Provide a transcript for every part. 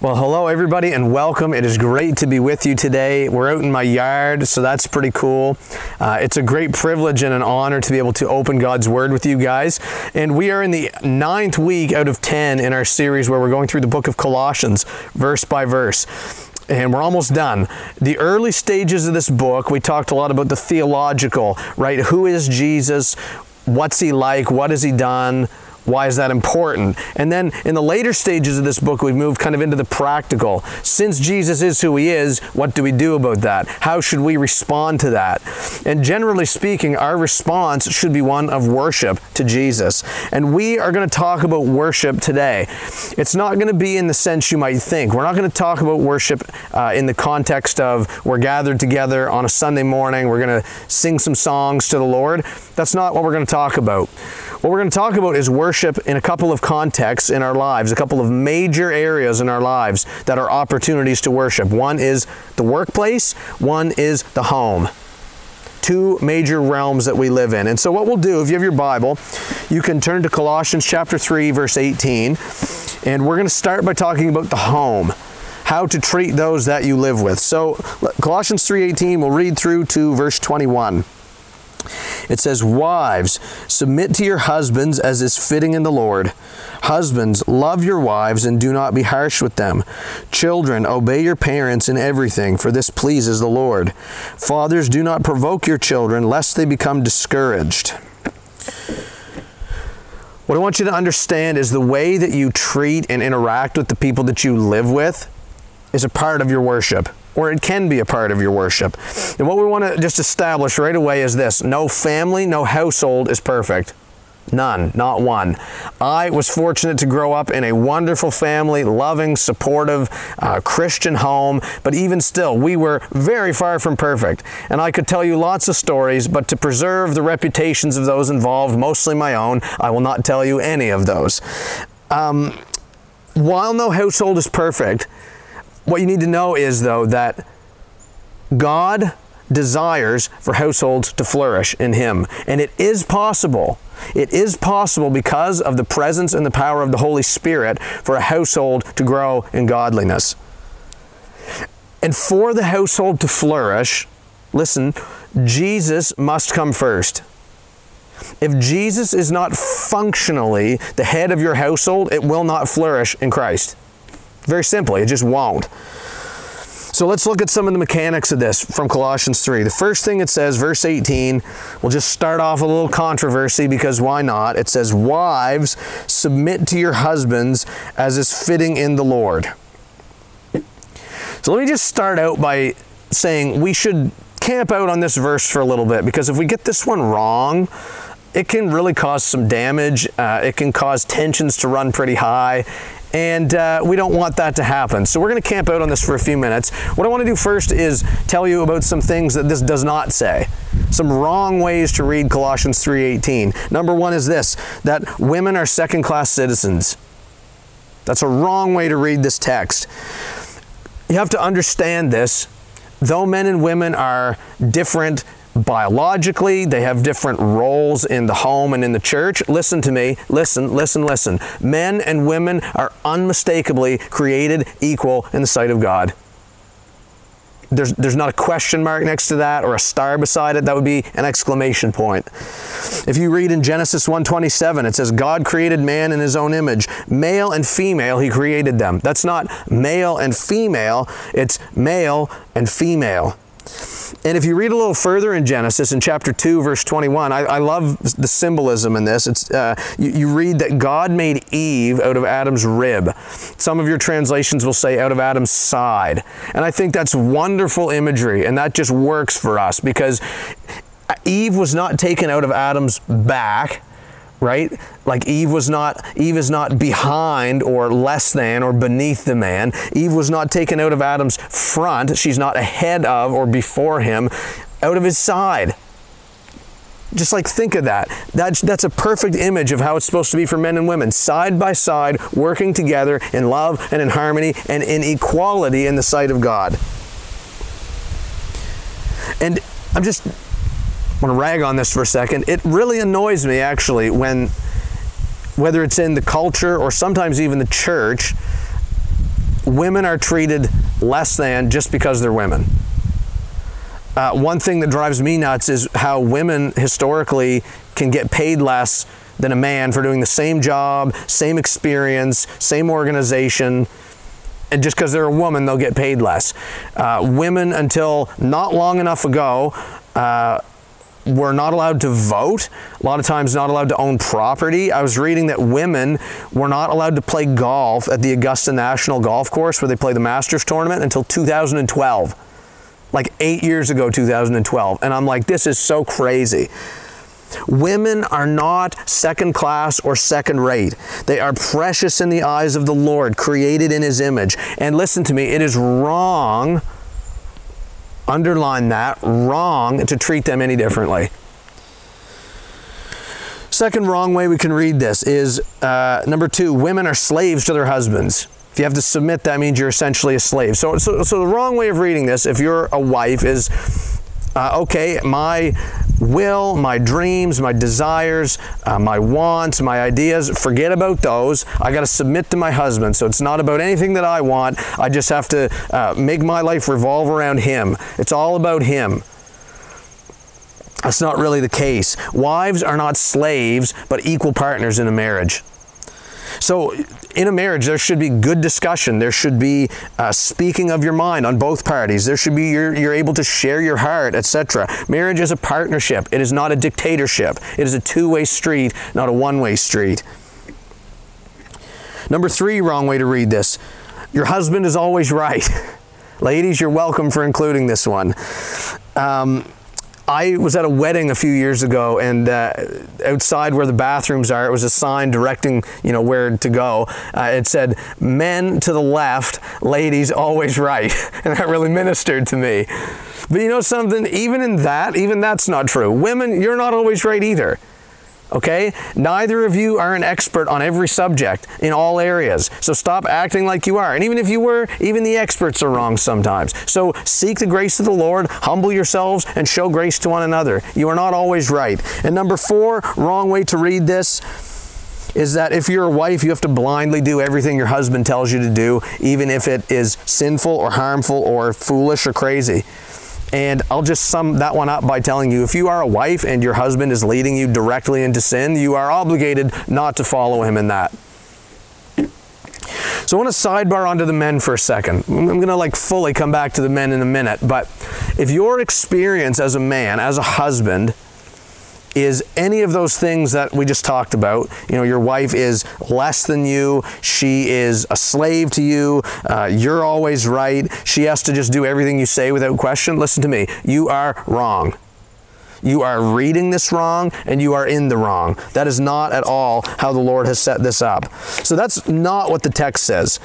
Well, hello everybody and welcome. It is great to be with you today. We're out in my yard, so that's pretty cool. Uh, it's a great privilege and an honor to be able to open God's Word with you guys. And we are in the ninth week out of 10 in our series where we're going through the book of Colossians, verse by verse and we're almost done. The early stages of this book, we talked a lot about the theological, right? Who is Jesus? What's he like? What has he done? Why is that important? And then in the later stages of this book, we've moved kind of into the practical. Since Jesus is who he is, what do we do about that? How should we respond to that? And generally speaking, our response should be one of worship to Jesus. And we are going to talk about worship today. It's not going to be in the sense you might think. We're not going to talk about worship uh, in the context of we're gathered together on a Sunday morning, we're going to sing some songs to the Lord. That's not what we're going to talk about. What we're going to talk about is worship in a couple of contexts in our lives, a couple of major areas in our lives that are opportunities to worship. One is the workplace, one is the home. Two major realms that we live in. And so, what we'll do, if you have your Bible, you can turn to Colossians chapter 3, verse 18, and we're going to start by talking about the home how to treat those that you live with. So Colossians 3:18 we'll read through to verse 21. It says, Wives, submit to your husbands as is fitting in the Lord. Husbands, love your wives and do not be harsh with them. Children, obey your parents in everything, for this pleases the Lord. Fathers, do not provoke your children, lest they become discouraged. What I want you to understand is the way that you treat and interact with the people that you live with is a part of your worship or it can be a part of your worship. And what we want to just establish right away is this no family, no household is perfect. None, not one. I was fortunate to grow up in a wonderful family, loving, supportive, uh, Christian home, but even still, we were very far from perfect. And I could tell you lots of stories, but to preserve the reputations of those involved, mostly my own, I will not tell you any of those. Um, while no household is perfect, what you need to know is, though, that God desires for households to flourish in Him. And it is possible. It is possible because of the presence and the power of the Holy Spirit for a household to grow in godliness. And for the household to flourish, listen, Jesus must come first. If Jesus is not functionally the head of your household, it will not flourish in Christ. Very simply, it just won't. So let's look at some of the mechanics of this from Colossians 3. The first thing it says, verse 18, we'll just start off a little controversy because why not? It says, Wives, submit to your husbands as is fitting in the Lord. So let me just start out by saying we should camp out on this verse for a little bit because if we get this one wrong, it can really cause some damage. Uh, it can cause tensions to run pretty high and uh, we don't want that to happen. So we're going to camp out on this for a few minutes. What I want to do first is tell you about some things that this does not say. Some wrong ways to read Colossians 3:18. Number 1 is this that women are second-class citizens. That's a wrong way to read this text. You have to understand this. Though men and women are different biologically, they have different roles in the home and in the church. Listen to me, listen, listen, listen. Men and women are unmistakably created equal in the sight of God. There's, there's not a question mark next to that or a star beside it. That would be an exclamation point. If you read in Genesis 1:27, it says God created man in his own image. Male and female he created them. That's not male and female, it's male and female. And if you read a little further in Genesis, in chapter 2, verse 21, I, I love the symbolism in this. It's, uh, you, you read that God made Eve out of Adam's rib. Some of your translations will say out of Adam's side. And I think that's wonderful imagery, and that just works for us because Eve was not taken out of Adam's back right? Like Eve was not Eve is not behind or less than or beneath the man. Eve was not taken out of Adam's front. She's not ahead of or before him, out of his side. Just like think of that. That's that's a perfect image of how it's supposed to be for men and women, side by side, working together in love and in harmony and in equality in the sight of God. And I'm just want to rag on this for a second. It really annoys me actually when, whether it's in the culture or sometimes even the church, women are treated less than just because they're women. Uh, one thing that drives me nuts is how women historically can get paid less than a man for doing the same job, same experience, same organization. And just because they're a woman, they'll get paid less. Uh, women, until not long enough ago, uh, were not allowed to vote, a lot of times not allowed to own property. I was reading that women were not allowed to play golf at the Augusta National Golf Course where they play the Masters tournament until 2012 like eight years ago, 2012. And I'm like, this is so crazy. Women are not second class or second rate. They are precious in the eyes of the Lord, created in His image. And listen to me, it is wrong, underline that, wrong to treat them any differently. Second wrong way we can read this is uh, number two, women are slaves to their husbands. If you have to submit, that means you're essentially a slave. So, so, so the wrong way of reading this, if you're a wife, is uh, okay, my will, my dreams, my desires, uh, my wants, my ideas, forget about those. I got to submit to my husband. So it's not about anything that I want. I just have to uh, make my life revolve around him. It's all about him. That's not really the case. Wives are not slaves, but equal partners in a marriage. So, in a marriage, there should be good discussion. There should be uh, speaking of your mind on both parties. There should be you're, you're able to share your heart, etc. Marriage is a partnership. It is not a dictatorship. It is a two-way street, not a one-way street. Number three, wrong way to read this. Your husband is always right. Ladies, you're welcome for including this one. Um, I was at a wedding a few years ago, and uh, outside where the bathrooms are, it was a sign directing, you know, where to go. Uh, it said, "Men to the left, ladies always right," and that really ministered to me. But you know something? Even in that, even that's not true. Women, you're not always right either. Okay? Neither of you are an expert on every subject in all areas. So stop acting like you are. And even if you were, even the experts are wrong sometimes. So seek the grace of the Lord, humble yourselves, and show grace to one another. You are not always right. And number four, wrong way to read this is that if you're a wife, you have to blindly do everything your husband tells you to do, even if it is sinful or harmful or foolish or crazy. And I'll just sum that one up by telling you if you are a wife and your husband is leading you directly into sin, you are obligated not to follow him in that. So I want to sidebar onto the men for a second. I'm going to like fully come back to the men in a minute, but if your experience as a man, as a husband, is any of those things that we just talked about. You know, your wife is less than you, she is a slave to you, uh, you're always right, she has to just do everything you say without question. Listen to me, you are wrong. You are reading this wrong and you are in the wrong. That is not at all how the Lord has set this up. So that's not what the text says.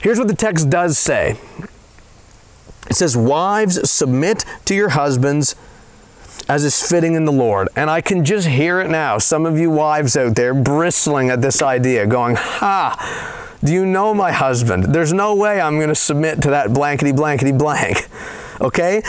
Here's what the text does say it says, Wives, submit to your husbands as is fitting in the Lord. And I can just hear it now. Some of you wives out there bristling at this idea, going, Ha, do you know my husband? There's no way I'm going to submit to that blankety blankety blank. Okay?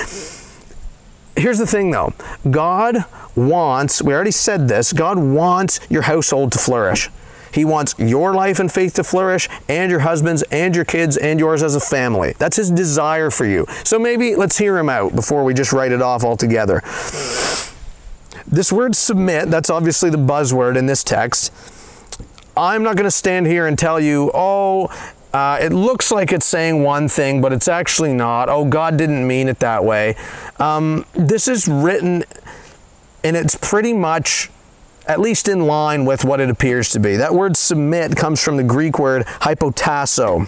Here's the thing though God wants, we already said this, God wants your household to flourish. He wants your life and faith to flourish, and your husband's, and your kids, and yours as a family. That's his desire for you. So maybe let's hear him out before we just write it off altogether. This word submit, that's obviously the buzzword in this text. I'm not going to stand here and tell you, oh, uh, it looks like it's saying one thing, but it's actually not. Oh, God didn't mean it that way. Um, this is written, and it's pretty much at least in line with what it appears to be. That word submit comes from the Greek word hypotasso.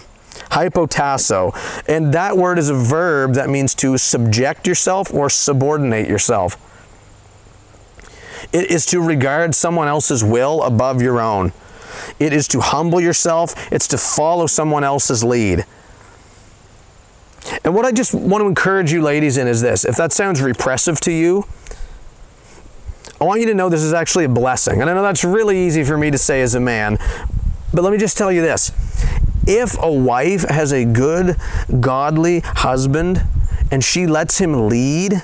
Hypotasso. And that word is a verb that means to subject yourself or subordinate yourself. It is to regard someone else's will above your own. It is to humble yourself. It's to follow someone else's lead. And what I just want to encourage you ladies in is this if that sounds repressive to you, I want you to know this is actually a blessing. And I know that's really easy for me to say as a man, but let me just tell you this. If a wife has a good, godly husband and she lets him lead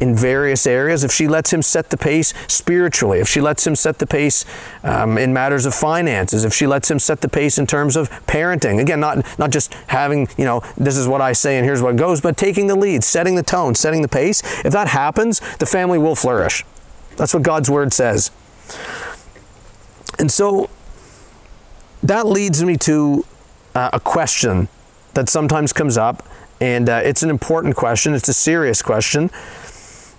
in various areas, if she lets him set the pace spiritually, if she lets him set the pace um, in matters of finances, if she lets him set the pace in terms of parenting, again, not, not just having, you know, this is what I say and here's what goes, but taking the lead, setting the tone, setting the pace, if that happens, the family will flourish. That's what God's word says. And so that leads me to uh, a question that sometimes comes up, and uh, it's an important question, it's a serious question.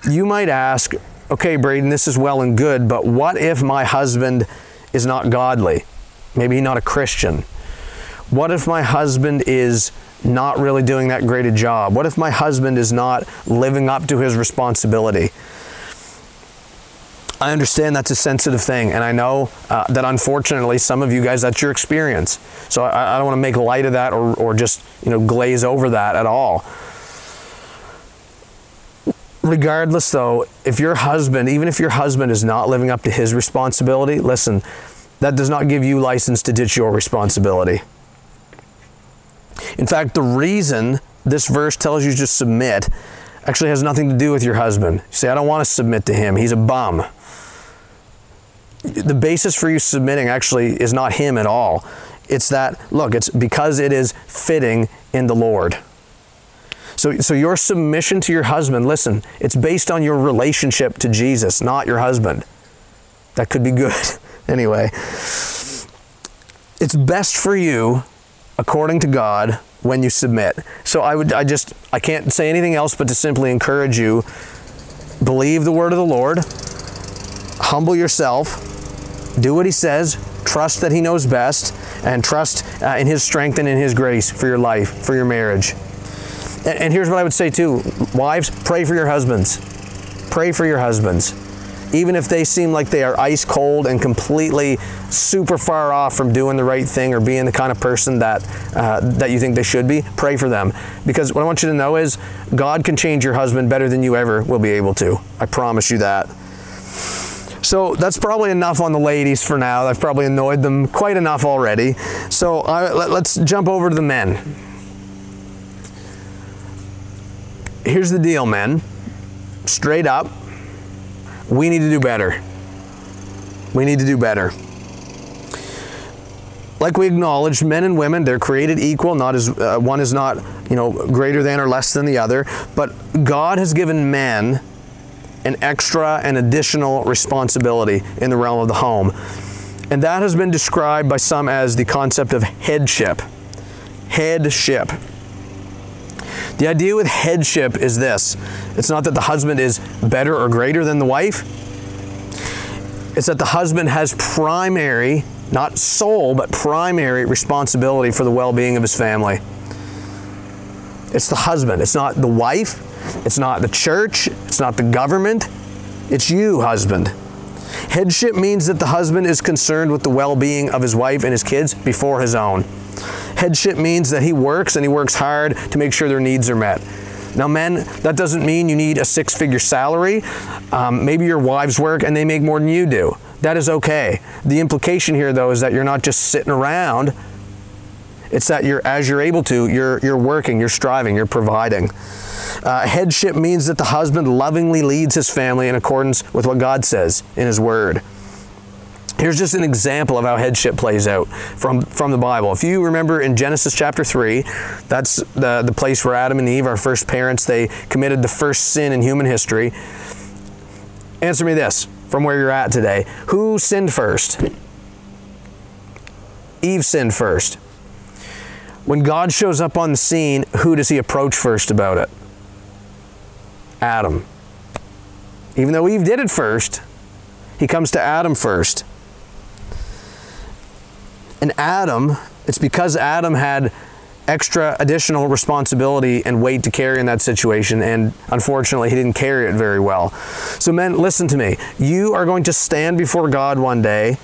You might ask, okay, Braden, this is well and good, but what if my husband is not godly? Maybe not a Christian. What if my husband is not really doing that great a job? What if my husband is not living up to his responsibility? I understand that's a sensitive thing, and I know uh, that unfortunately some of you guys that's your experience. So I, I don't want to make light of that or, or just you know glaze over that at all. Regardless, though, if your husband, even if your husband is not living up to his responsibility, listen, that does not give you license to ditch your responsibility. In fact, the reason this verse tells you to submit actually has nothing to do with your husband. You say, I don't want to submit to him. He's a bum the basis for you submitting actually is not him at all. It's that, look, it's because it is fitting in the Lord. So, so your submission to your husband, listen, it's based on your relationship to Jesus, not your husband. That could be good. anyway, it's best for you, according to God, when you submit. So I would, I just, I can't say anything else but to simply encourage you believe the word of the Lord, humble yourself, do what he says, trust that he knows best, and trust uh, in his strength and in his grace for your life, for your marriage. And, and here's what I would say too wives, pray for your husbands. Pray for your husbands. Even if they seem like they are ice cold and completely super far off from doing the right thing or being the kind of person that uh, that you think they should be, pray for them. Because what I want you to know is God can change your husband better than you ever will be able to. I promise you that. So that's probably enough on the ladies for now. I've probably annoyed them quite enough already. So I, let, let's jump over to the men. Here's the deal, men. Straight up, we need to do better. We need to do better. Like we acknowledged, men and women, they're created equal. Not as uh, one is not, you know, greater than or less than the other. But God has given men an extra and additional responsibility in the realm of the home. And that has been described by some as the concept of headship. Headship. The idea with headship is this it's not that the husband is better or greater than the wife, it's that the husband has primary, not sole, but primary responsibility for the well being of his family. It's the husband, it's not the wife, it's not the church, it's not the government, it's you, husband. Headship means that the husband is concerned with the well being of his wife and his kids before his own. Headship means that he works and he works hard to make sure their needs are met. Now, men, that doesn't mean you need a six figure salary. Um, maybe your wives work and they make more than you do. That is okay. The implication here, though, is that you're not just sitting around. It's that you're, as you're able to, you're, you're working, you're striving, you're providing. Uh, headship means that the husband lovingly leads his family in accordance with what God says in His Word. Here's just an example of how headship plays out from, from the Bible. If you remember in Genesis chapter 3, that's the, the place where Adam and Eve, our first parents, they committed the first sin in human history. Answer me this from where you're at today. Who sinned first? Eve sinned first. When God shows up on the scene, who does he approach first about it? Adam. Even though Eve did it first, he comes to Adam first. And Adam, it's because Adam had extra additional responsibility and weight to carry in that situation, and unfortunately, he didn't carry it very well. So, men, listen to me. You are going to stand before God one day,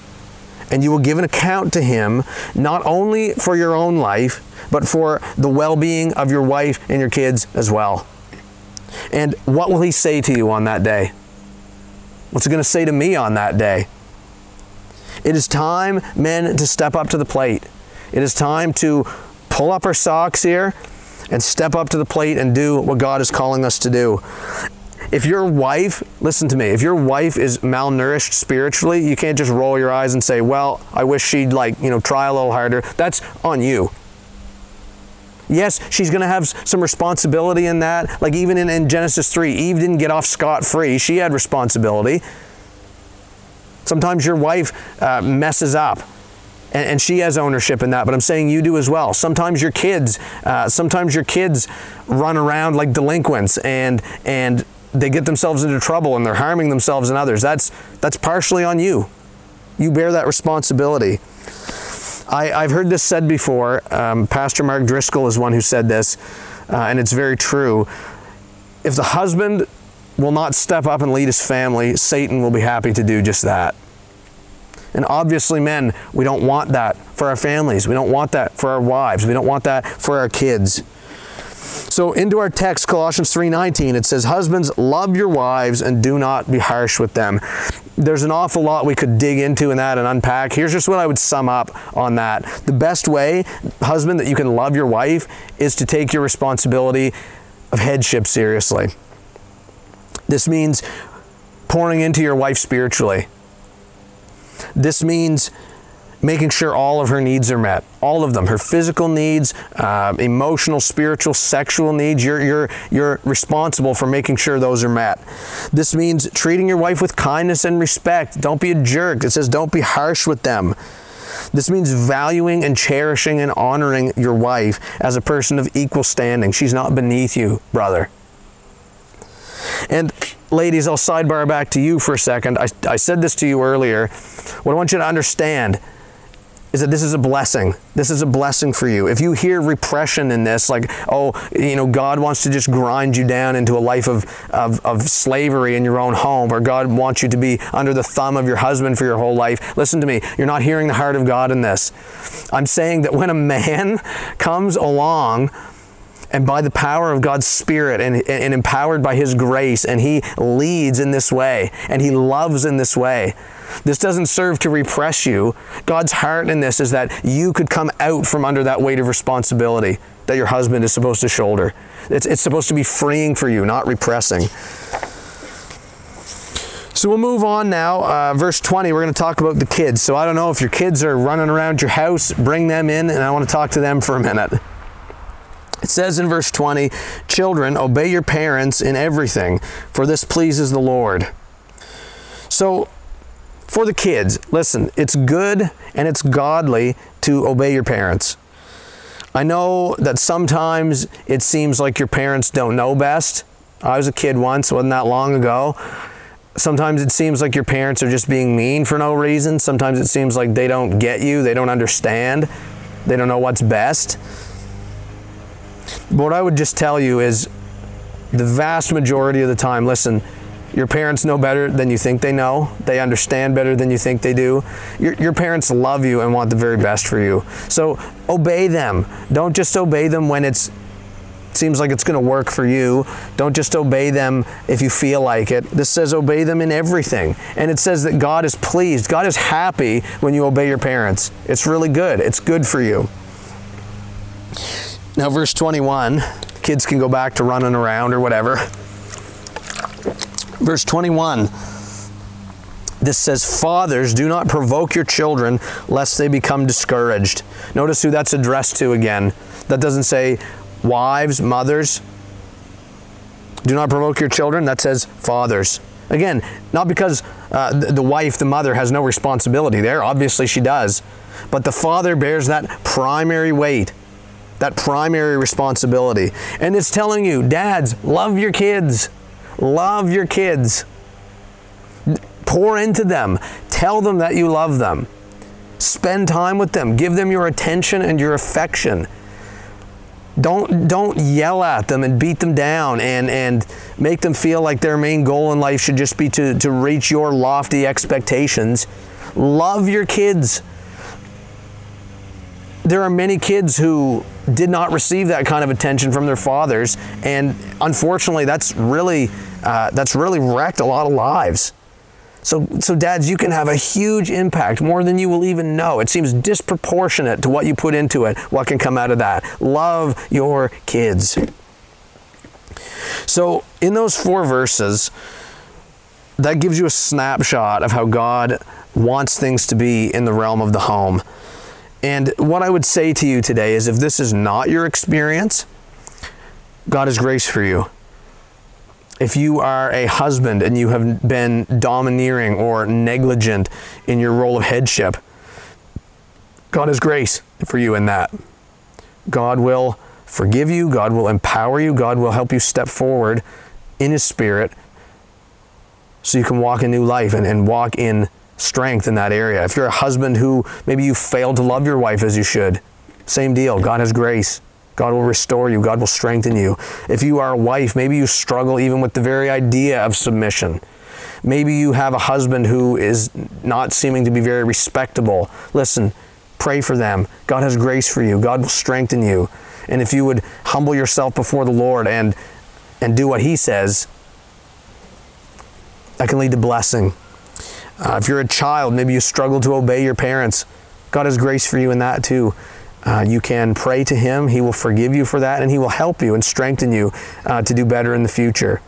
and you will give an account to Him, not only for your own life, but for the well being of your wife and your kids as well. And what will he say to you on that day? What's he going to say to me on that day? It is time, men, to step up to the plate. It is time to pull up our socks here and step up to the plate and do what God is calling us to do. If your wife, listen to me, if your wife is malnourished spiritually, you can't just roll your eyes and say, well, I wish she'd like, you know, try a little harder. That's on you. Yes, she's going to have some responsibility in that. Like even in, in Genesis 3, Eve didn't get off scot free. She had responsibility. Sometimes your wife uh, messes up and, she has ownership in that, but I'm saying you do as well. Sometimes your kids, uh, sometimes your kids run around like delinquents and, and they get themselves into trouble and they're harming themselves and others. That's, that's partially on you. You bear that responsibility. I, have heard this said before. Um, Pastor Mark Driscoll is one who said this, uh, and it's very true. If the husband will not step up and lead his family, Satan will be happy to do just that. And obviously, men, we don't want that for our families. We don't want that for our wives. We don't want that for our kids. So into our text Colossians 3:19 it says husbands love your wives and do not be harsh with them. There's an awful lot we could dig into in that and unpack. Here's just what I would sum up on that. The best way husband that you can love your wife is to take your responsibility of headship seriously. This means pouring into your wife spiritually. This means making sure all of her needs are met. All of them. Her physical needs uh, emotional spiritual sexual needs. You're, you're, you're responsible for making sure those are met. This means treating your wife with kindness and respect. Don't be a jerk. It says don't be harsh with them. This means valuing and cherishing and honoring your wife as a person of equal standing. She's not beneath you brother. And ladies, I'll sidebar back to you for a second. I, I said this to you earlier. What I want you to understand is that this is a blessing. This is a blessing for you. If you hear repression in this, like, oh, you know, God wants to just grind you down into a life of, of, of slavery in your own home, or God wants you to be under the thumb of your husband for your whole life, listen to me. You're not hearing the heart of God in this. I'm saying that when a man comes along, and by the power of God's Spirit and, and empowered by His grace, and He leads in this way, and He loves in this way. This doesn't serve to repress you. God's heart in this is that you could come out from under that weight of responsibility that your husband is supposed to shoulder. It's, it's supposed to be freeing for you, not repressing. So we'll move on now. Uh, verse 20, we're going to talk about the kids. So I don't know if your kids are running around your house, bring them in, and I want to talk to them for a minute. It says in verse 20, Children, obey your parents in everything, for this pleases the Lord. So, for the kids, listen, it's good and it's godly to obey your parents. I know that sometimes it seems like your parents don't know best. I was a kid once, wasn't that long ago. Sometimes it seems like your parents are just being mean for no reason. Sometimes it seems like they don't get you, they don't understand, they don't know what's best. But what I would just tell you is the vast majority of the time, listen, your parents know better than you think they know. They understand better than you think they do. Your, your parents love you and want the very best for you. So obey them. Don't just obey them when it's seems like it's going to work for you. Don't just obey them if you feel like it. This says obey them in everything. And it says that God is pleased. God is happy when you obey your parents. It's really good. It's good for you. Now, verse 21, kids can go back to running around or whatever. Verse 21, this says, Fathers, do not provoke your children lest they become discouraged. Notice who that's addressed to again. That doesn't say wives, mothers. Do not provoke your children. That says fathers. Again, not because uh, the, the wife, the mother, has no responsibility there. Obviously, she does. But the father bears that primary weight that primary responsibility. And it's telling you, dads, love your kids. Love your kids. Pour into them. Tell them that you love them. Spend time with them. Give them your attention and your affection. Don't, don't yell at them and beat them down and, and make them feel like their main goal in life should just be to, to reach your lofty expectations. Love your kids. There are many kids who did not receive that kind of attention from their fathers, and unfortunately, that's really uh, that's really wrecked a lot of lives. So, so dads, you can have a huge impact, more than you will even know. It seems disproportionate to what you put into it, what can come out of that. Love your kids. So, in those four verses, that gives you a snapshot of how God wants things to be in the realm of the home. And what I would say to you today is if this is not your experience, God has grace for you. If you are a husband and you have been domineering or negligent in your role of headship, God has grace for you in that. God will forgive you, God will empower you, God will help you step forward in His Spirit so you can walk a new life and, and walk in strength in that area. If you're a husband who maybe you failed to love your wife as you should, same deal. God has grace. God will restore you. God will strengthen you. If you are a wife, maybe you struggle even with the very idea of submission. Maybe you have a husband who is not seeming to be very respectable. Listen, pray for them. God has grace for you. God will strengthen you. And if you would humble yourself before the Lord and and do what he says, that can lead to blessing. Uh, if you're a child, maybe you struggle to obey your parents. God has grace for you in that too. Uh, you can pray to Him. He will forgive you for that, and He will help you and strengthen you uh, to do better in the future.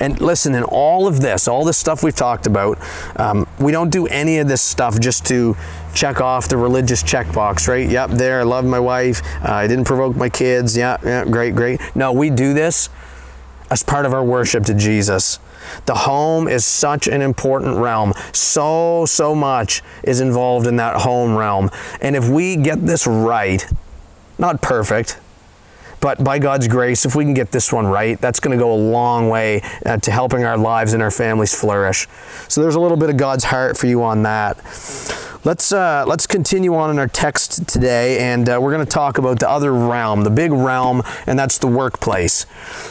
And listen, in all of this, all this stuff we've talked about, um, we don't do any of this stuff just to check off the religious checkbox, right? Yep, there, I love my wife. Uh, I didn't provoke my kids. Yeah, yeah, great, great. No, we do this as part of our worship to Jesus. The home is such an important realm. So, so much is involved in that home realm. And if we get this right, not perfect, but by God's grace, if we can get this one right, that's going to go a long way uh, to helping our lives and our families flourish. So there's a little bit of God's heart for you on that. Let's uh, let's continue on in our text today, and uh, we're going to talk about the other realm, the big realm, and that's the workplace.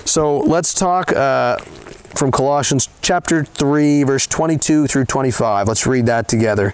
So let's talk uh, from Colossians chapter 3, verse 22 through 25. Let's read that together.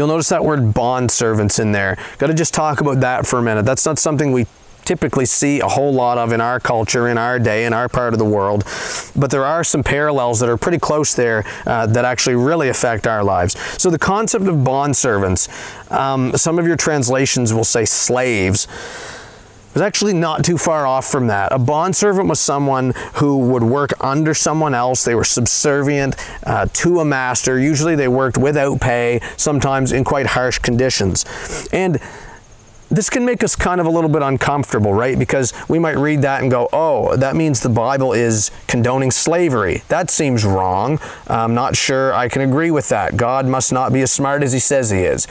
You'll notice that word bond servants in there. Got to just talk about that for a minute. That's not something we typically see a whole lot of in our culture, in our day, in our part of the world. But there are some parallels that are pretty close there uh, that actually really affect our lives. So the concept of bond servants, um, some of your translations will say slaves was actually not too far off from that. A bondservant was someone who would work under someone else. They were subservient uh, to a master. Usually they worked without pay, sometimes in quite harsh conditions. And this can make us kind of a little bit uncomfortable, right? Because we might read that and go, oh, that means the Bible is condoning slavery. That seems wrong. I'm not sure I can agree with that. God must not be as smart as he says he is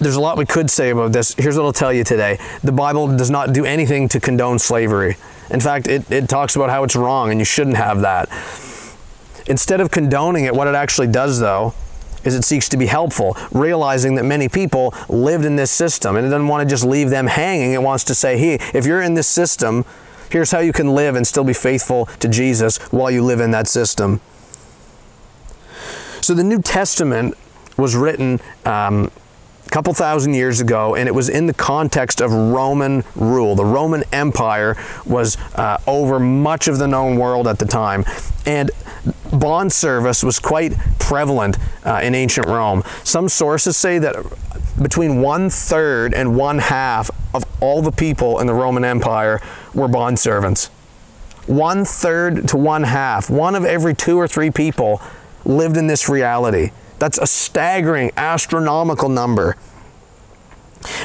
there's a lot we could say about this. Here's what I'll tell you today the Bible does not do anything to condone slavery. In fact, it, it talks about how it's wrong and you shouldn't have that. Instead of condoning it, what it actually does, though, is it seeks to be helpful, realizing that many people lived in this system and it doesn't want to just leave them hanging. It wants to say, hey, if you're in this system, here's how you can live and still be faithful to Jesus while you live in that system. So the New Testament was written um, a couple thousand years ago, and it was in the context of Roman rule. The Roman Empire was uh, over much of the known world at the time, and bond service was quite prevalent uh, in ancient Rome. Some sources say that between one third and one half of all the people in the Roman Empire were bond servants. One third to one half, one of every two or three people lived in this reality. That's a staggering, astronomical number.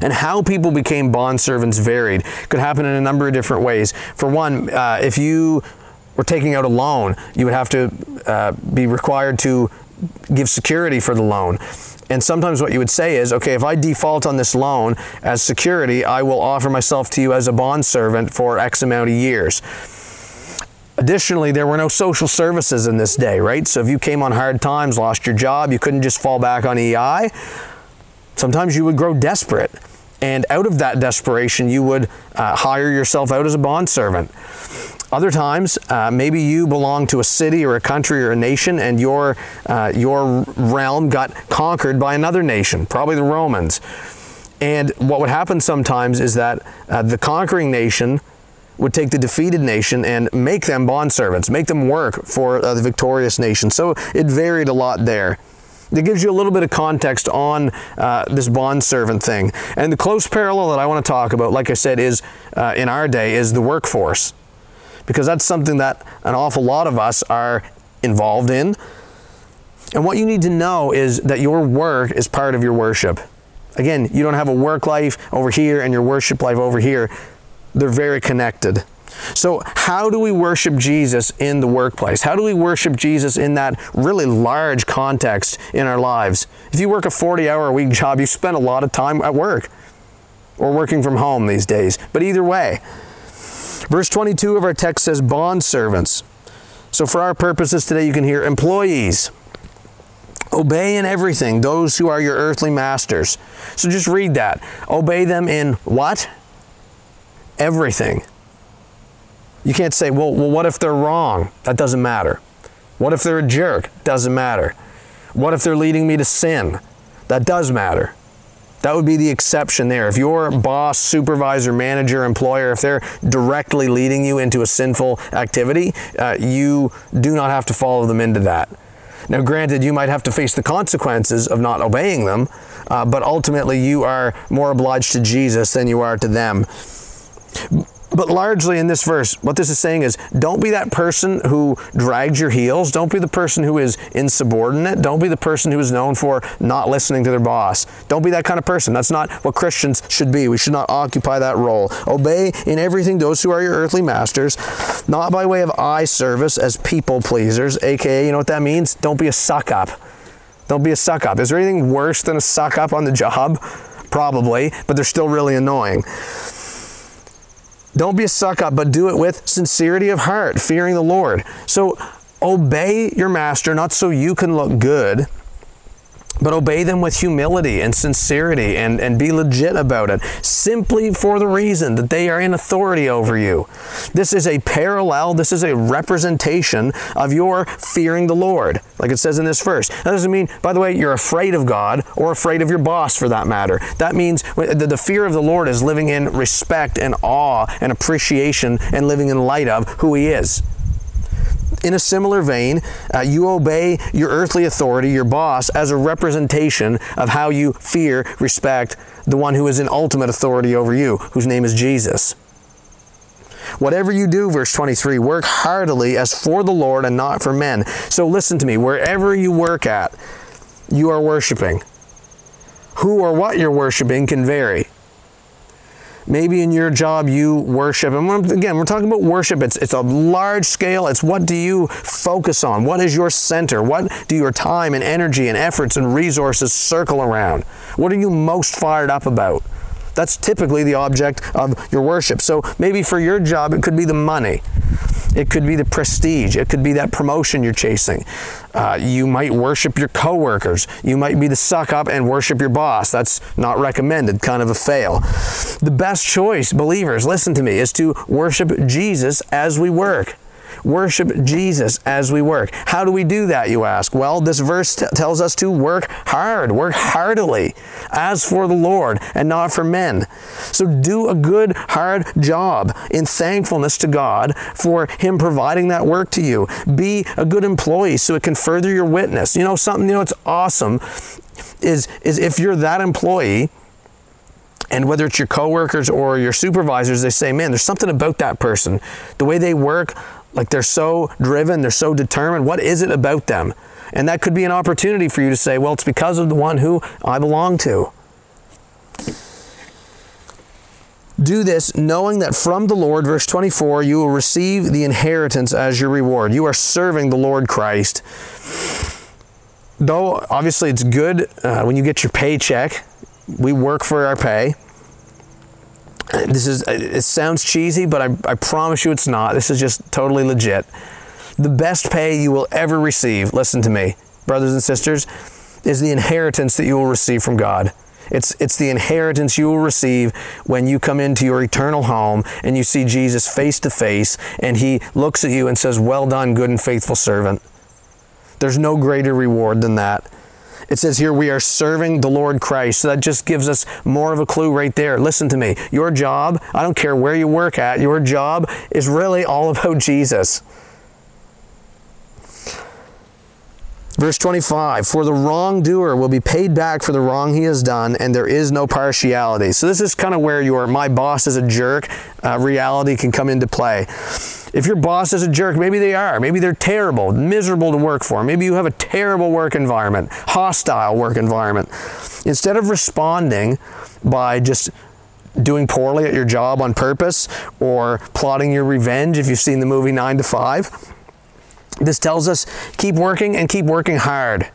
And how people became bond servants varied. Could happen in a number of different ways. For one, uh, if you were taking out a loan, you would have to uh, be required to give security for the loan. And sometimes what you would say is, okay, if I default on this loan as security, I will offer myself to you as a bond servant for X amount of years. Additionally, there were no social services in this day, right? So if you came on hard times, lost your job, you couldn't just fall back on EI. Sometimes you would grow desperate And out of that desperation, you would uh, hire yourself out as a bondservant. Other times, uh, maybe you belong to a city or a country or a nation, and your uh, your realm got conquered by another nation, probably the Romans. And what would happen sometimes is that uh, the conquering nation would take the defeated nation and make them bondservants, make them work for uh, the victorious nation. So it varied a lot there. It gives you a little bit of context on uh, this bondservant thing. And the close parallel that I want to talk about, like I said, is uh, in our day, is the workforce because that's something that an awful lot of us are involved in. And what you need to know is that your work is part of your worship. Again, you don't have a work life over here and your worship life over here. They're very connected. So, how do we worship Jesus in the workplace? How do we worship Jesus in that really large context in our lives? If you work a 40 hour a week job, you spend a lot of time at work or working from home these days. But either way, Verse 22 of our text says bond servants. So for our purposes today, you can hear employees. Obey in everything those who are your earthly masters. So just read that. Obey them in what? Everything. You can't say, well, well, what if they're wrong? That doesn't matter. What if they're a jerk? Doesn't matter. What if they're leading me to sin? That does matter. That would be the exception there. If your boss, supervisor, manager, employer, if they're directly leading you into a sinful activity, uh, you do not have to follow them into that. Now, granted, you might have to face the consequences of not obeying them, uh, but ultimately you are more obliged to Jesus than you are to them. But largely in this verse, what this is saying is don't be that person who drags your heels. Don't be the person who is insubordinate. Don't be the person who is known for not listening to their boss. Don't be that kind of person. That's not what Christians should be. We should not occupy that role. Obey in everything those who are your earthly masters, not by way of eye service as people pleasers, aka, you know what that means? Don't be a suck up. Don't be a suck up. Is there anything worse than a suck up on the job? Probably, but they're still really annoying. Don't be a suck up, but do it with sincerity of heart, fearing the Lord. So obey your master, not so you can look good, but obey them with humility and sincerity and, and be legit about it, simply for the reason that they are in authority over you. This is a parallel, this is a representation of your fearing the Lord, like it says in this verse. That doesn't mean, by the way, you're afraid of God or afraid of your boss for that matter. That means the fear of the Lord is living in respect and awe and appreciation and living in light of who He is in a similar vein, uh, you obey your earthly authority, your boss, as a representation of how you fear, respect the one who is in ultimate authority over you, whose name is Jesus. Whatever you do, verse 23, work heartily as for the Lord and not for men. So listen to me, wherever you work at, you are worshiping. Who or what you're worshiping can vary. Maybe in your job you worship, and again, we're talking about worship. It's, it's a large scale. It's what do you focus on? What is your center? What do your time and energy and efforts and resources circle around? What are you most fired up about? That's typically the object of your worship. So maybe for your job, it could be the money. It could be the prestige. It could be that promotion you're chasing. Uh, you might worship your coworkers. You might be the suck up and worship your boss. That's not recommended, kind of a fail. The best choice, believers, listen to me, is to worship Jesus as we work worship Jesus as we work. How do we do that, you ask? Well, this verse t- tells us to work hard, work heartily, as for the Lord and not for men. So do a good, hard job in thankfulness to God for Him providing that work to you. Be a good employee so it can further your witness. You know, something, you know, it's awesome is, is if you're that employee, and whether it's your coworkers or your supervisors, they say, man, there's something about that person. The way they work, like they're so driven, they're so determined. What is it about them? And that could be an opportunity for you to say, well, it's because of the one who I belong to. Do this knowing that from the Lord, verse 24, you will receive the inheritance as your reward. You are serving the Lord Christ. Though obviously it's good uh, when you get your paycheck, we work for our pay this is uh, it sounds cheesy but I, I promise you it's not this is just totally legit the best pay you will ever receive listen to me brothers and sisters is the inheritance that you will receive from god It's, it's the inheritance you will receive when you come into your eternal home and you see Jesus face to face and he looks at you and says, Well done, good and faithful servant. There's no greater reward than that. It says here, we are serving the Lord Christ. So that just gives us more of a clue right there. Listen to me. Your job, I don't care where you work at, your job is really all about Jesus. Verse 25, for the wrongdoer will be paid back for the wrong he has done, and there is no partiality. So, this is kind of where your my boss is a jerk uh, reality can come into play. If your boss is a jerk, maybe they are. Maybe they're terrible, miserable to work for. Maybe you have a terrible work environment, hostile work environment. Instead of responding by just doing poorly at your job on purpose or plotting your revenge, if you've seen the movie 9 to 5, this tells us keep working and keep working hard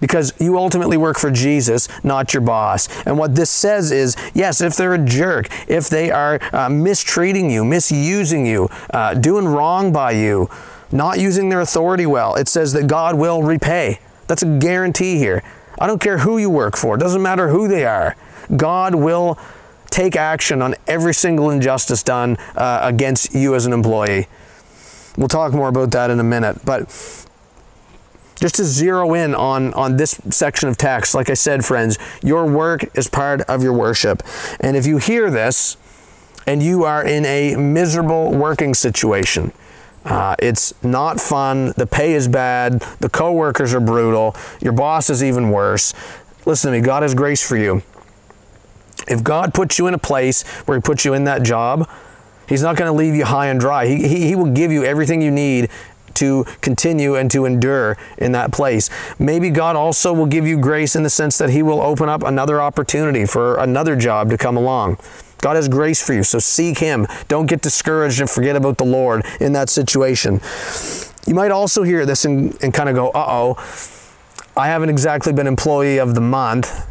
because you ultimately work for Jesus, not your boss. And what this says is yes, if they're a jerk, if they are uh, mistreating you, misusing you, uh, doing wrong by you, not using their authority well, it says that God will repay. That's a guarantee here. I don't care who you work for, it doesn't matter who they are. God will take action on every single injustice done uh, against you as an employee. We'll talk more about that in a minute. But just to zero in on, on this section of text, like I said, friends, your work is part of your worship. And if you hear this and you are in a miserable working situation, uh, it's not fun, the pay is bad, the coworkers are brutal, your boss is even worse. Listen to me, God has grace for you. If God puts you in a place where He puts you in that job, He's not going to leave you high and dry. He, he, he will give you everything you need to continue and to endure in that place. Maybe God also will give you grace in the sense that He will open up another opportunity for another job to come along. God has grace for you, so seek Him. Don't get discouraged and forget about the Lord in that situation. You might also hear this and, and kind of go, uh oh, I haven't exactly been employee of the month.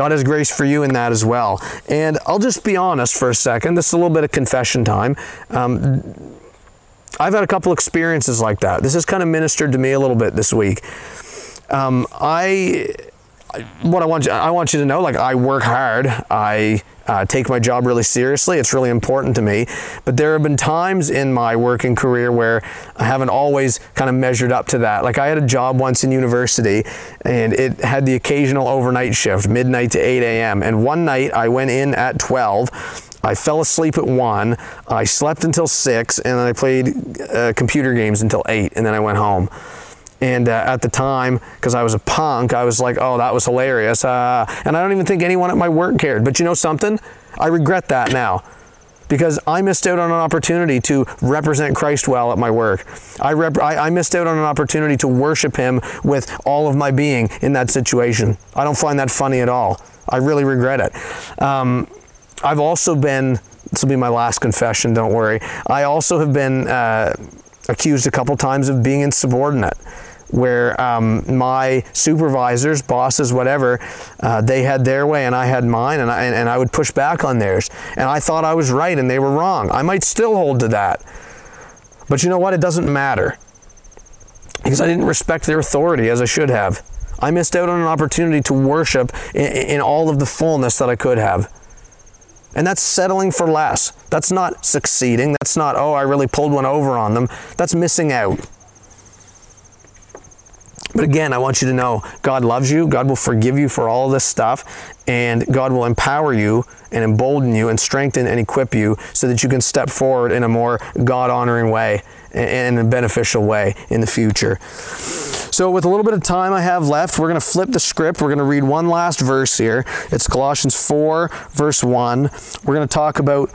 God has grace for you in that as well. And I'll just be honest for a second. This is a little bit of confession time. Um, I've had a couple experiences like that. This has kind of ministered to me a little bit this week. Um, I what I want you, I want you to know, like I work hard. I uh, take my job really seriously. It's really important to me. But there have been times in my working career where I haven't always kind of measured up to that. Like I had a job once in university, and it had the occasional overnight shift, midnight to 8 a.m. And one night I went in at 12. I fell asleep at 1, I slept until 6, and then I played uh, computer games until 8, and then I went home. And uh, at the time, because I was a punk, I was like, oh, that was hilarious. Uh, and I don't even think anyone at my work cared. But you know something? I regret that now because I missed out on an opportunity to represent Christ well at my work. I, rep- I, I, missed out on an opportunity to worship Him with all of my being in that situation. I don't find that funny at all. I really regret it. Um, I've also been, this will be my last confession, don't worry. I also have been uh, accused a couple times of being insubordinate where um, my supervisors, bosses, whatever, uh, they had their way and I had mine, and I, and I would push back on theirs. And I thought I was right and they were wrong. I might still hold to that. But you know what? It doesn't matter because I didn't respect their authority as I should have. I missed out on an opportunity to worship in, in all of the fullness that I could have. And that's settling for less. That's not succeeding. That's not, oh, I really pulled one over on them. That's missing out. But again, I want you to know God loves you. God will forgive you for all this stuff. And God will empower you and embolden you and strengthen and equip you so that you can step forward in a more God honoring way and in a beneficial way in the future. So, with a little bit of time I have left, we're going to flip the script. We're going to read one last verse here. It's Colossians 4, verse 1. We're going to talk about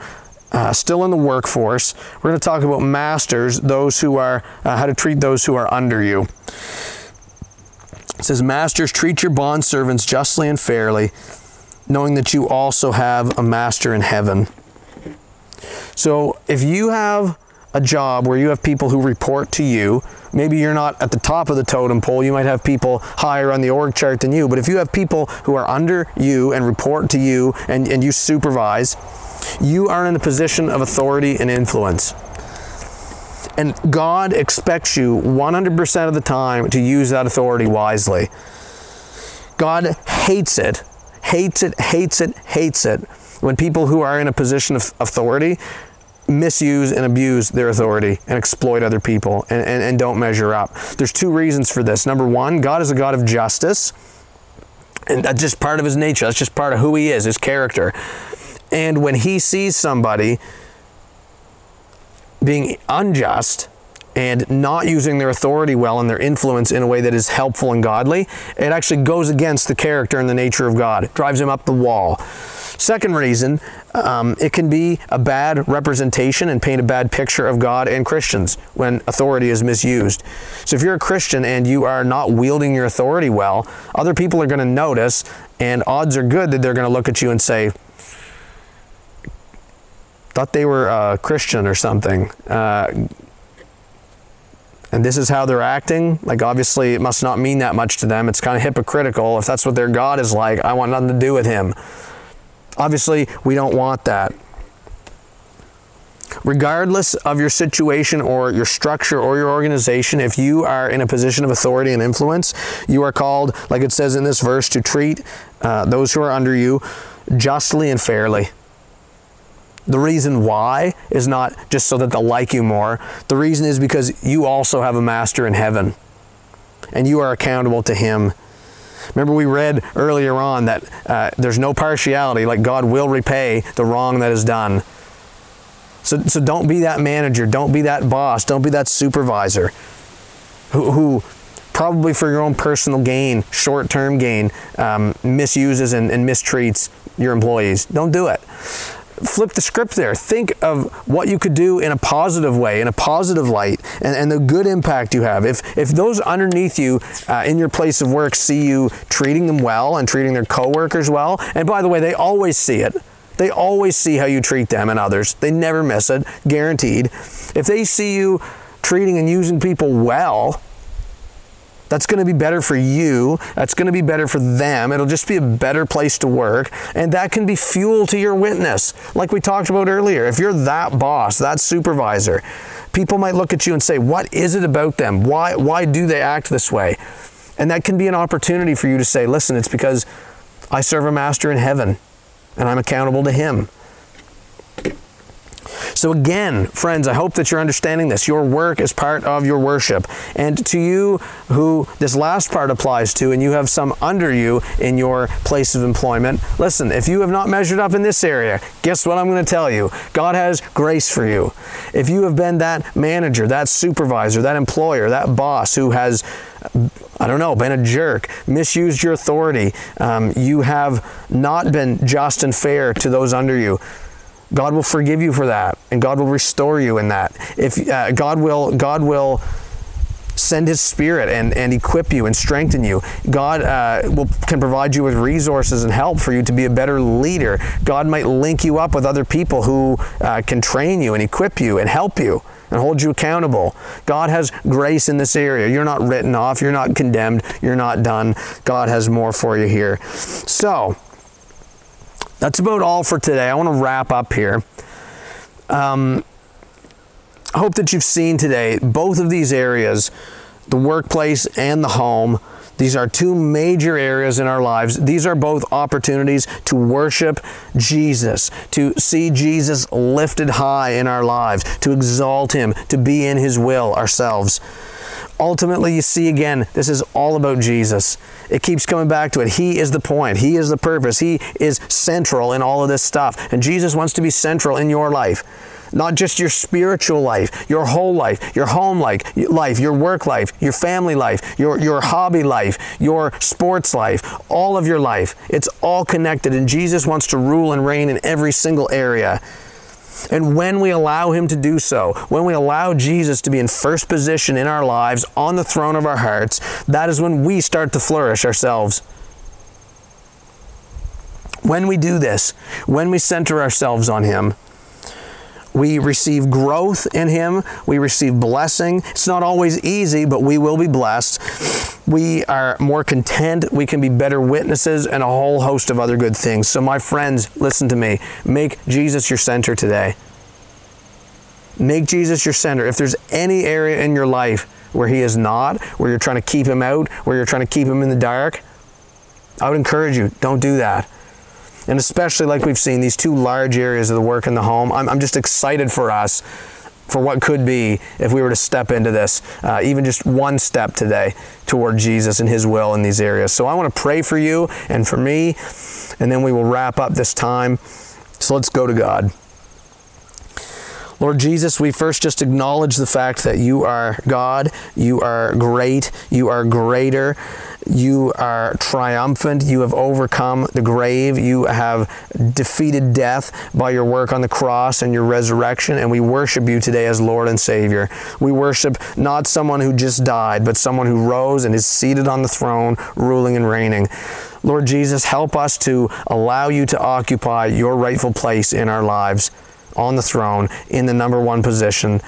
uh, still in the workforce. We're going to talk about masters, those who are, uh, how to treat those who are under you. It says, Masters, treat your bondservants justly and fairly, knowing that you also have a master in heaven. So if you have a job where you have people who report to you, maybe you're not at the top of the totem pole, you might have people higher on the org chart than you, but if you have people who are under you and report to you and, and you supervise, you are in a position of authority and influence. And God expects you 100% of the time to use that authority wisely. God hates it, hates it, hates it, hates it when people who are in a position of authority misuse and abuse their authority and exploit other people and, and, and don't measure up. There's two reasons for this. Number one, God is a God of justice. And that's just part of his nature. That's just part of who he is, his character. And when he sees somebody being unjust and not using their authority well and their influence in a way that is helpful and godly, it actually goes against the character and the nature of God. It drives him up the wall. Second reason, um, it can be a bad representation and paint a bad picture of God and Christians when authority is misused. So if you're a Christian and you are not wielding your authority well, other people are going to notice, and odds are good that they're going to look at you and say, thought they were a Christian or something. Uh, and this is how they're acting. Like, obviously, it must not mean that much to them. It's kind of hypocritical. If that's what their God is like, I want nothing to do with him. Obviously, we don't want that. Regardless of your situation or your structure or your organization, if you are in a position of authority and influence, you are called, like it says in this verse, to treat uh, those who are under you justly and fairly. The reason why is not just so that they'll like you more. The reason is because you also have a master in heaven and you are accountable to him Remember, we read earlier on that uh, there's no partiality, like God will repay the wrong that is done. So, so don't be that manager, don't be that boss, don't be that supervisor who, who probably for your own personal gain, short term gain, um, misuses and, and mistreats your employees. Don't do it flip the script there. Think of what you could do in a positive way, in a positive light, and, and the good impact you have. If, if those underneath you uh, in your place of work see you treating them well and treating their coworkers well, and by the way, they always see it. They always see how you treat them and others. They never miss it, guaranteed. If they see you treating and using people well, that's going to be better for you. That's going to be better for them. It'll just be a better place to work. And that can be fuel to your witness. Like we talked about earlier, if you're that boss, that supervisor, people might look at you and say, What is it about them? Why, why do they act this way? And that can be an opportunity for you to say, Listen, it's because I serve a master in heaven and I'm accountable to him. So, again, friends, I hope that you're understanding this. Your work is part of your worship. And to you who this last part applies to, and you have some under you in your place of employment, listen, if you have not measured up in this area, guess what I'm going to tell you? God has grace for you. If you have been that manager, that supervisor, that employer, that boss who has I don't know, been a jerk, misused your authority, um, you have not been just and fair to those under you. God will forgive you for that, and God will restore you in that. If uh, God will, God will send His Spirit and, and equip you and strengthen you. God uh, will can provide you with resources and help for you to be a better leader. God might link you up with other people who uh, can train you and equip you and help you and hold you accountable. God has grace in this area. You're not written off. You're not condemned. You're not done. God has more for you here. So that's about all for today. I want to wrap up here. Um, I hope that you've seen today both of these areas, the workplace and the home. These are two major areas in our lives. These are both opportunities to worship Jesus, to see Jesus lifted high in our lives, to exalt Him, to be in His will ourselves ultimately you see again this is all about jesus it keeps coming back to it. He is the point. He is the purpose. He is central in all of this stuff. And jesus wants to be central in your life. Not just your spiritual life your whole life your home life life your work life your family life your, your hobby life your sports life all of your life. It's all connected. And jesus wants to rule and reign in every single area and when we allow Him to do so, when we allow Jesus to be in first position in our lives, on the throne of our hearts, that is when we start to flourish ourselves. When we do this, when we center ourselves on Him, we receive growth in Him. We receive blessing. It's not always easy, but we will be blessed. We are more content. We can be better witnesses and a whole host of other good things. So, my friends, listen to me. Make Jesus your center today. Make Jesus your center. If there's any area in your life where He is not, where you're trying to keep Him out, where you're trying to keep Him in the dark, I would encourage you don't do that And especially like we've seen, these two large areas of the work in the home, I'm, I'm just excited for us for what could be if we were to step into this, uh, even just one step today toward Jesus and His will in these areas. So I want to pray for you and for me, and then we will wrap up this time. So let's go to God. Lord Jesus, we first just acknowledge the fact that you are God, you are great, you are greater, you are triumphant, you have overcome the grave, you have defeated death by your work on the cross and your resurrection, and we worship you today as Lord and Savior. We worship not someone who just died, but someone who rose and is seated on the throne, ruling and reigning. Lord Jesus, help us to allow you to occupy your rightful place in our lives on the throne in the number one position.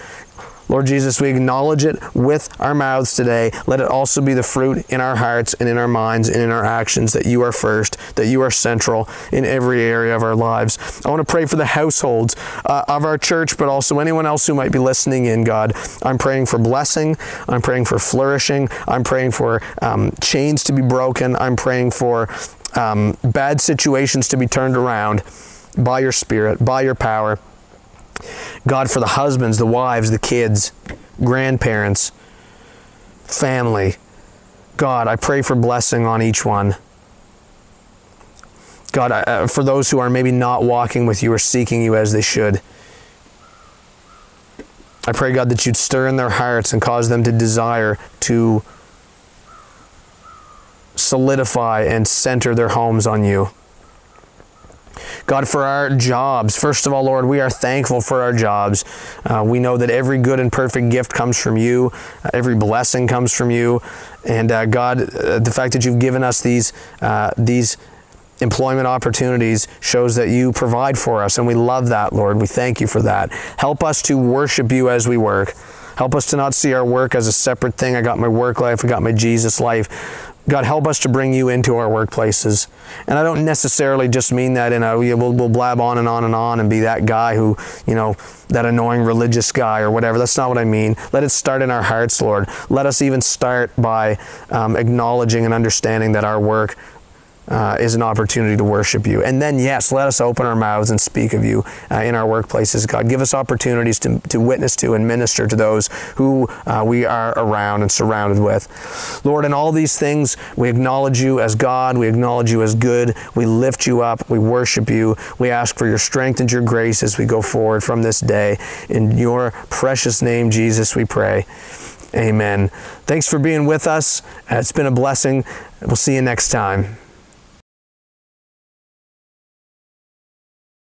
Lord Jesus, we acknowledge it with our mouths today. Let it also be the fruit in our hearts and in our minds and in our actions that you are first, that you are central in every area of our lives. I want to pray for the households uh, of our church, but also anyone else who might be listening in, God. I'm praying for blessing. I'm praying for flourishing. I'm praying for um, chains to be broken. I'm praying for um, bad situations to be turned around by your Spirit, by your power. God, for the husbands, the wives, the kids, grandparents, family. God, I pray for blessing on each one. God, uh, for those who are maybe not walking with you or seeking you as they should. I pray, God, that you'd stir in their hearts and cause them to desire to solidify and center their homes on you. God, for our jobs, first of all, Lord, we are thankful for our jobs. Uh, we know that every good and perfect gift comes from you, uh, every blessing comes from you. And uh, God, uh, the fact that you've given us these, uh, these employment opportunities shows that you provide for us. And we love that, Lord. We thank you for that. Help us to worship you as we work. Help us to not see our work as a separate thing. I got my work life, I got my Jesus life. God, help us to bring you into our workplaces. And I don't necessarily just mean that in a, we'll, we'll blab on and on and on and be that guy who, you know, that annoying religious guy or whatever. That's not what I mean. Let it start in our hearts, Lord. Let us even start by um, acknowledging and understanding that our work uh, is an opportunity to worship you. And then, yes, let us open our mouths and speak of you uh, in our workplaces. God, give us opportunities to, to witness to and minister to those who uh, we are around and surrounded with. Lord, in all these things, we acknowledge you as God. We acknowledge you as good. We lift you up. We worship you. We ask for your strength and your grace as we go forward from this day. In your precious name, Jesus, we pray. Amen. Thanks for being with us. it's been a blessing. We'll see you next time.